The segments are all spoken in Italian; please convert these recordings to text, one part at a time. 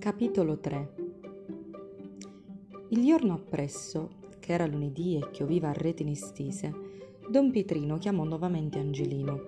Capitolo 3 Il giorno appresso, che era lunedì e chioviva a reti nistise, don Pitrino chiamò nuovamente Angelino.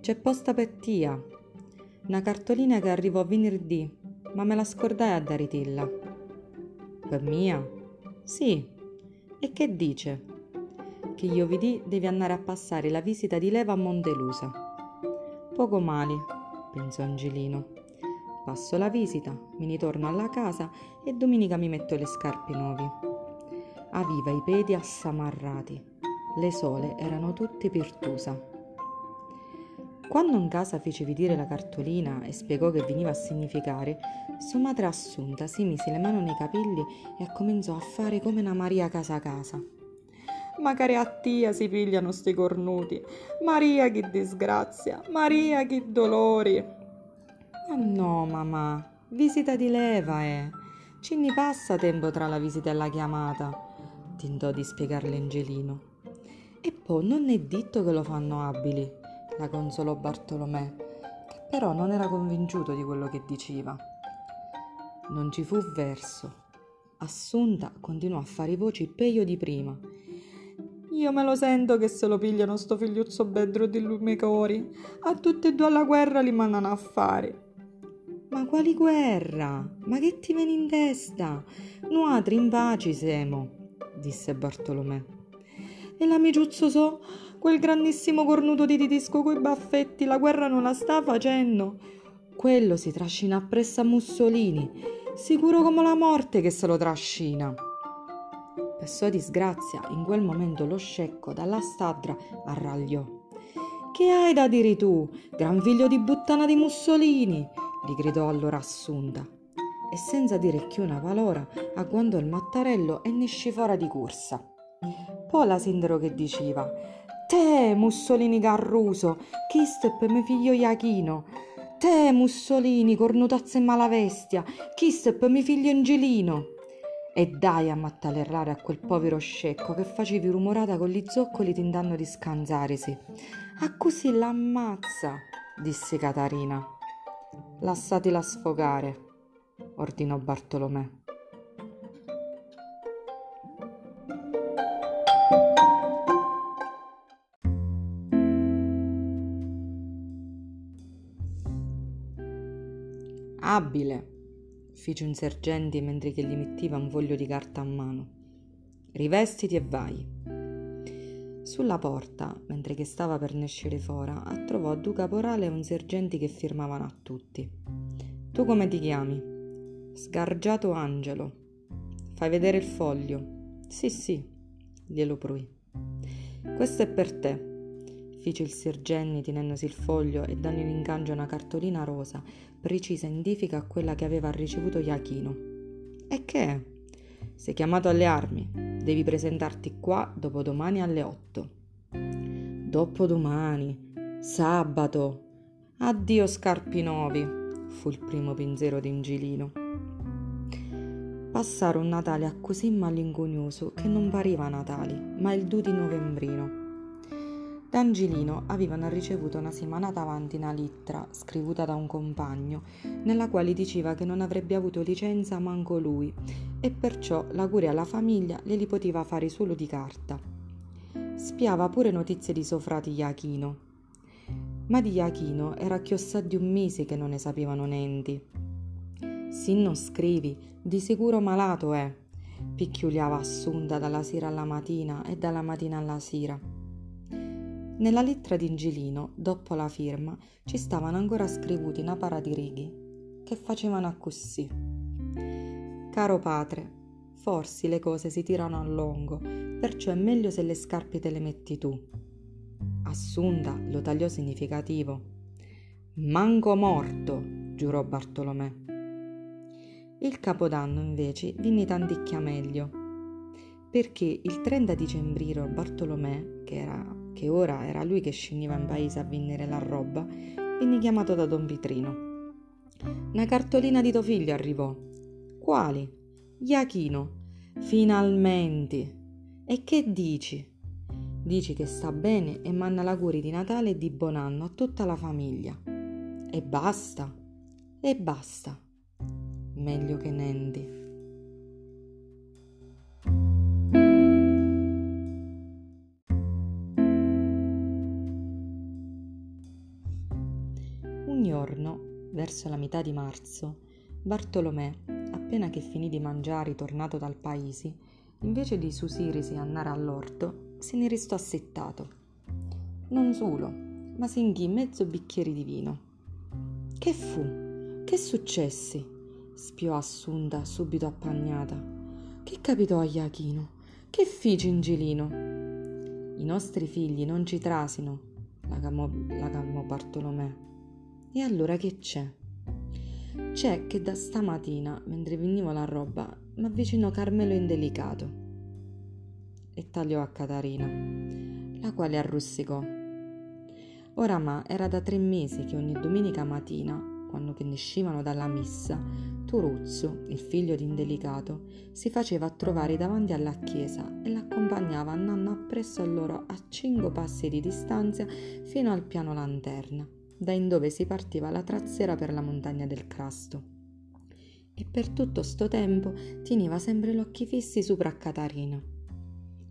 C'è posta per tia. Una cartolina che arrivò venerdì, ma me la scordai a daritilla. Per mia? Sì. E che dice? Che io vidi devi andare a passare la visita di leva a Montelusa. Poco male, pensò Angelino passo la visita, mi ritorno alla casa e domenica mi metto le scarpe nuove. Aveva i piedi assamarrati, le sole erano tutte pirtusa. Quando in casa fece vedere la cartolina e spiegò che veniva a significare, sua madre assunta si mise le mani nei capelli e cominciò a fare come una Maria casa casa. Magari a tia si pigliano sti cornuti. Maria che disgrazia, Maria che dolori. No, mamma, visita di leva, eh. Ci ne passa tempo tra la visita e la chiamata, tentò di spiegarle Angelino. E poi non è detto che lo fanno abili, la consolò Bartolomè, che però non era convinto di quello che diceva. Non ci fu verso. Assunta continuò a fare i voci peggio di prima. Io me lo sento che se lo pigliano sto figliuzzo bedro di lumicori. A tutti e due alla guerra li mandano a fare. Ma quali guerra? Ma che ti viene in testa? Nuatri in pace siamo, disse Bartolomè. E l'amiciuzzo so, quel grandissimo cornuto di tedesco coi baffetti, la guerra non la sta facendo. Quello si trascina appresso a Mussolini, sicuro come la morte che se lo trascina. Per sua disgrazia, in quel momento lo scecco dalla stadra arragliò. Che hai da dire tu, gran figlio di buttana di Mussolini? Gli gridò allora Assunta e senza dire più una parola agguantò il mattarello e ne scifora di corsa. Poi la sindero che diceva Te, Mussolini Garruso, chi per mio figlio Iachino? Te, Mussolini, cornutazza e malavestia, chi per mio figlio Angelino? E dai a mattalerrare a quel povero scecco che facevi rumorata con gli zoccoli tentando di scansarsi. A così l'ammazza, disse Catarina. Lasciatela sfogare, ordinò Bartolomè. Abile, fece un sergente mentre che gli metteva un foglio di carta a mano. Rivestiti e vai. Sulla porta, mentre che stava per nescere fora, trovò due caporale e un sergente che firmavano a tutti. Tu come ti chiami? Sgargiato Angelo. Fai vedere il foglio. Sì, sì, glielo prui. Questo è per te, fece il sergente tenendosi il foglio e dandogli in ingaggio una cartolina rosa, precisa indifica a quella che aveva ricevuto Iachino. E che è? Sei chiamato alle armi. Devi presentarti qua dopodomani alle 8. Dopodomani. Sabato. Addio Scarpinovi, fu il primo pensiero di Ingilino. Passare un Natale a così malinconioso che non pareva Natale, ma il 2 di novembrino. D'Angelino avevano ricevuto una settimana avanti una lettera scrivuta da un compagno, nella quale diceva che non avrebbe avuto licenza manco lui e perciò la cura alla famiglia glieli poteva fare solo di carta. Spiava pure notizie di suo frate Iachino. Ma di Iachino era chiossà di un mese che non ne sapevano niente. Se non scrivi, di sicuro malato è, picchiuliava Assunta dalla sera alla mattina e dalla mattina alla sera nella lettera di Ingilino, dopo la firma, ci stavano ancora scrivuti una para di righi che facevano così. Caro padre, forse le cose si tirano a lungo, perciò è meglio se le scarpe te le metti tu. Assunta lo tagliò significativo. Manco morto, giurò Bartolomè. Il capodanno invece venne tanticchia meglio, perché il 30 dicembrino Bartolomè, che era che ora era lui che scendeva in paese a vendere la roba, venne chiamato da Don Pitrino. Una cartolina di tuo figlio arrivò. Quali? Iachino. Finalmente. E che dici? Dici che sta bene e manna l'auguri di Natale e di buon anno a tutta la famiglia. E basta. E basta. meglio che Nendi. Verso la metà di marzo, Bartolomè, appena che finì di mangiare tornato dal paese, invece di susirisi andare all'orto, se ne restò assettato. Non solo, ma si inghì mezzo bicchiere di vino. Che fu? Che successi? spiò Assunta, subito appagnata. Che capitò a Iachino? Che fece Ingilino? I nostri figli non ci trasino, la calmò, la calmò Bartolomè. E allora che c'è? C'è che da stamattina, mentre venivo la roba, mi avvicinò Carmelo indelicato e tagliò a Catarina, la quale arrossicò. Oramà era da tre mesi che ogni domenica mattina, quando ne uscivano dalla missa, Turuzzo, il figlio di Indelicato, si faceva trovare davanti alla chiesa e l'accompagnava andando appresso a loro a cinque passi di distanza fino al piano lanterna da in dove si partiva la trazzera per la montagna del Crasto. E per tutto sto tempo teneva sempre gli occhi fissi sopra Catarina.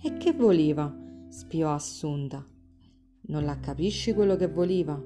E che voleva? spiò Assunta. Non la capisci quello che voleva?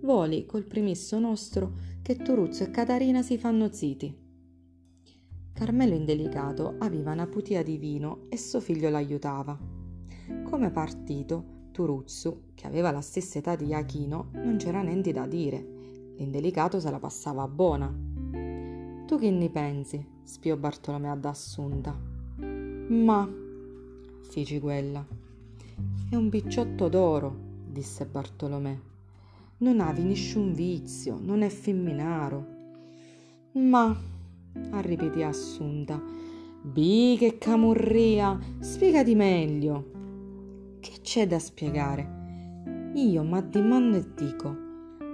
Voli col primisso nostro che Turuzzo e Catarina si fanno ziti. Carmelo indelicato aveva una putia di vino e suo figlio l'aiutava. Come partito, Turuzzu, che aveva la stessa età di Iachino, non c'era niente da dire. L'indelicato se la passava buona. Tu che ne pensi? spiò Bartolomeo ad Assunta. Ma, fece quella. È un picciotto d'oro, disse Bartolomeo. Non ha nessun vizio, non è femminaro. Ma, arripetì Assunta, bi che camurria, spiegati meglio. C'è da spiegare? Io mi addimando e dico,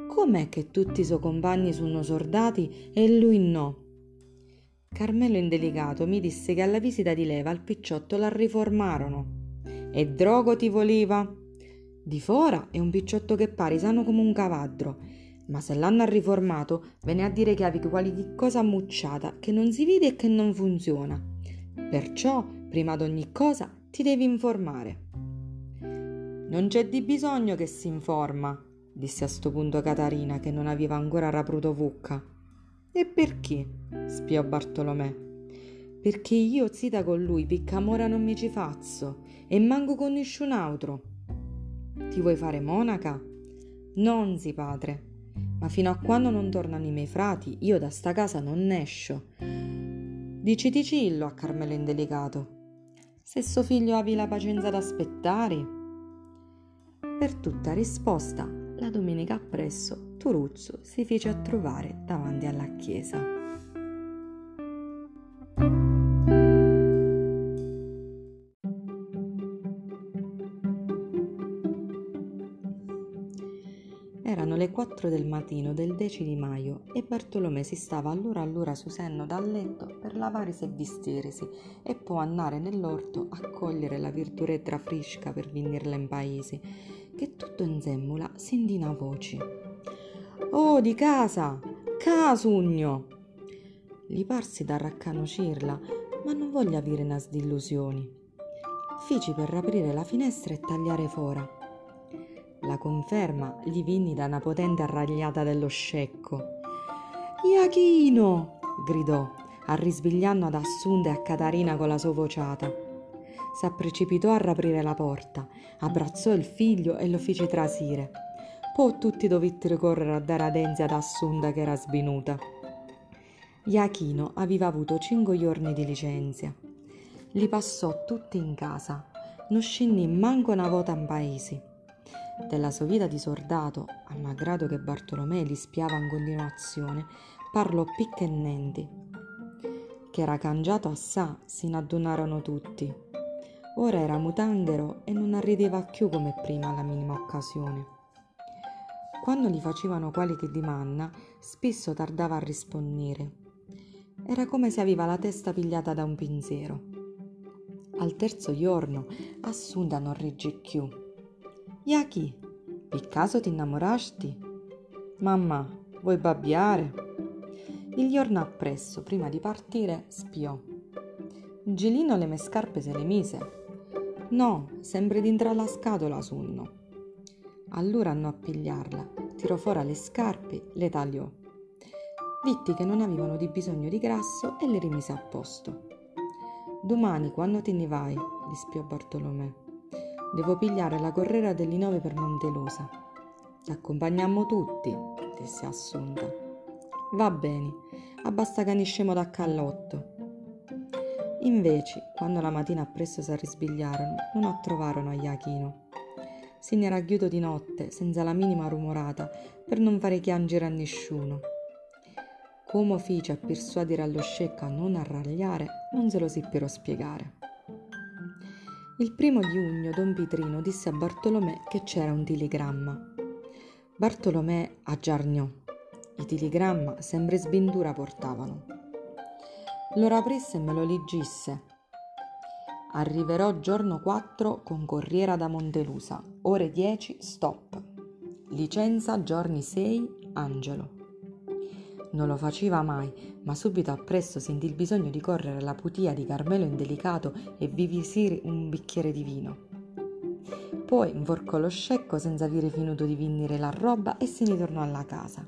com'è che tutti i suoi compagni sono soldati e lui no? Carmelo indelicato mi disse che alla visita di leva al picciotto la riformarono. E drogo ti voleva? Di fora è un picciotto che pare sano come un cavadro, ma se l'hanno riformato viene a dire che avevi qualche cosa ammucciata che non si vede e che non funziona. Perciò, prima di ogni cosa, ti devi informare. Non c'è di bisogno che si informa, disse a sto punto Catarina che non aveva ancora rapruto vucca. E perché? spiò Bartolomè. Perché io zita con lui, piccamora non mi ci faccio e manco con nessun altro. Ti vuoi fare monaca? Non si padre, ma fino a quando non tornano i miei frati, io da sta casa non escio. Dici Ticillo a Carmelo indelicato. Se suo figlio avi la pazienza d'aspettare, per tutta risposta, la domenica appresso Turuzzo si fece a trovare davanti alla chiesa. Le quattro del mattino del 10 di maio e Bartolomè si stava allora allora su senno dal letto per lavarsi e vestirsi e poi andare nell'orto a cogliere la virturetra frisca per venirla in paese che tutto in semmula sentì voci. Oh, di casa! Casugno! Gli parsi da raccanocirla, ma non voglio avere una sdillusioni. Fici per aprire la finestra e tagliare fora. La conferma gli vinni da una potente arragliata dello scecco. Iachino! gridò, arrisbigliando ad Assunta e a Catarina con la sua vociata s'apprecipitò a raprire la porta, abbracciò il figlio e lo fece trasire. Poi tutti dovettero correre a dare adenzia ad Assunta che era svinuta. Iachino aveva avuto cinque giorni di licenzia. Li passò tutti in casa, non scendì manco una volta in paese. Della sua vita di soldato, a malgrado che Bartolomeo li spiava in continuazione, parlò piccennenti. Che era cangiato assà, si ne addunarono tutti. Ora era mutandero e non arrideva più come prima alla minima occasione. Quando gli facevano qualche dimanna, spesso tardava a rispondere. Era come se aveva la testa pigliata da un pinzero. Al terzo giorno, Assunta non regge più. Yaki, per caso ti innamorasti? Mamma, vuoi babbiare? Il giorno appresso, prima di partire, spiò. Gilino le mie scarpe se le mise. No, sempre dintra la scatola sunno. Allora andò a pigliarla, tirò fuori le scarpe, le tagliò. Vitti che non avevano di bisogno di grasso e le rimise a posto. Domani, quando te ne vai, gli spiò Bartolomè, devo pigliare la correra dell'Inove per Montelusa. Ti accompagniamo tutti, disse Assunta. Va bene, abbasta che niscemo da callotto. Invece, quando la mattina appresso si arrisbigliarono, non attrovarono Iachino. Se ne era chiuso di notte, senza la minima rumorata, per non fare chiangere a nessuno. Come fece a persuadere allo scecco a non arragliare, non se lo seppero spiegare. Il primo di giugno don Pitrino disse a Bartolomè che c'era un telegramma. Bartolomè aggiarniò. I telegramma sempre sbindura portavano. Lo prese e me lo leggisse. Arriverò giorno 4 con corriera da Montelusa, ore 10 stop. Licenza giorni 6 Angelo. Non lo faceva mai, ma subito appresso sentì il bisogno di correre alla putia di Carmelo indelicato e vivisire un bicchiere di vino. Poi inforcò lo scecco senza avere finito di vendere la roba e se ne tornò alla casa.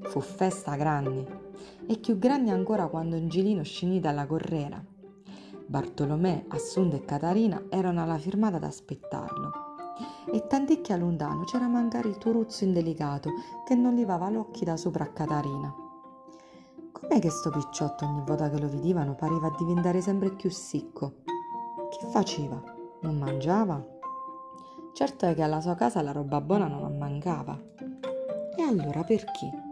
Fu festa grande, e più grande ancora quando Angelino scenì dalla correra. Bartolomè, Assunta e Catarina erano alla firmata ad aspettarlo e tant'è lontano c'era mancare il turuzzo indelicato che non levava l'occhi da sopra a Catarina. Com'è che sto picciotto ogni volta che lo vedevano pareva diventare sempre più sicco? Che faceva? Non mangiava? Certo è che alla sua casa la roba buona non mancava. E allora perché?